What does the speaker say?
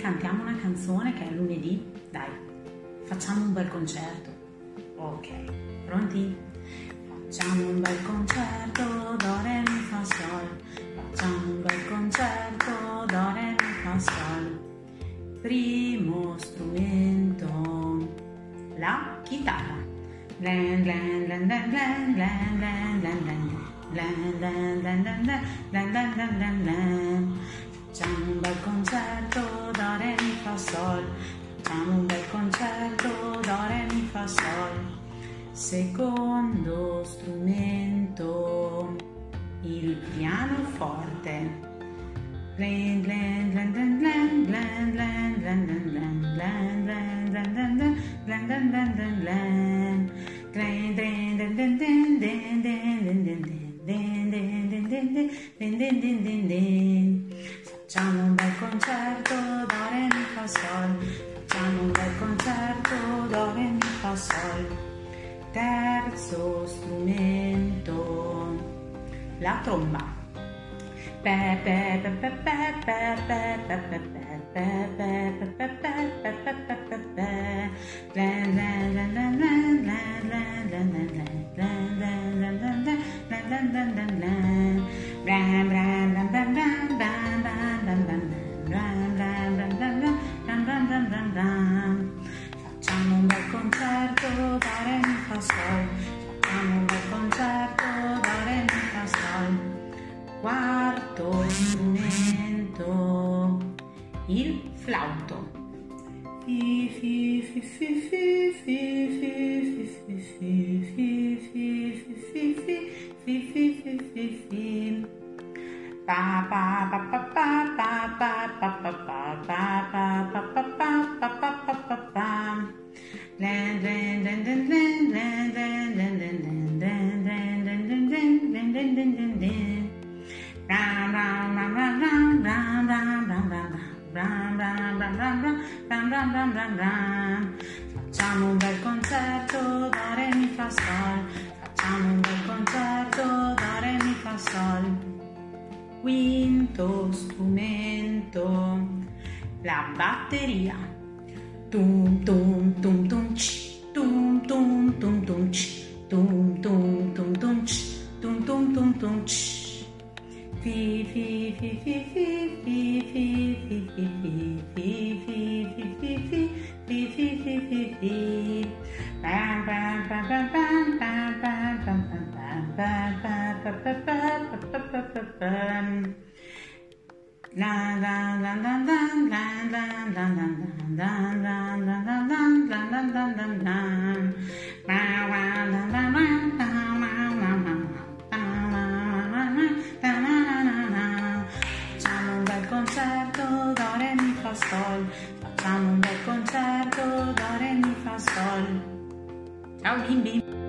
cantiamo una canzone che è lunedì? Dai, facciamo un bel concerto. Ok, pronti? Facciamo un bel concerto, do re mi fa sol. Facciamo un bel concerto, do re mi fa sol. Primo strumento, la chitarra. Glen, glen, glen, glen, glen, glen, glen, glen, glen. Glen, glen, glen, glen, glen, glen, glen, glen, glen. Facciamo ma un bel concerto do re mi fa sol secondo strumento il pianoforte Facciamo un bel concerto da Re Mi Fa Sol Facciamo un bel concerto, do re mi fa sol. Terzo strumento, la tromba. Pe pe pe pe pe pe pe pe pe pe pe pe pe pe auto. Ram, ram, ram, ram. Facciamo un bel concerto, do re mi fa sol. Facciamo un bel concerto, do re mi fa sol. Quinto strumento, la batteria. Tum tum tum tum ch, tum tum tum tum ch, tum tum tum tum ch, tum tum tum tum ch. Fi fi fi fi fi fi fi fi fi fi fi Facciamo un bel concerto, do re mi fa sol. Ciao bimbi!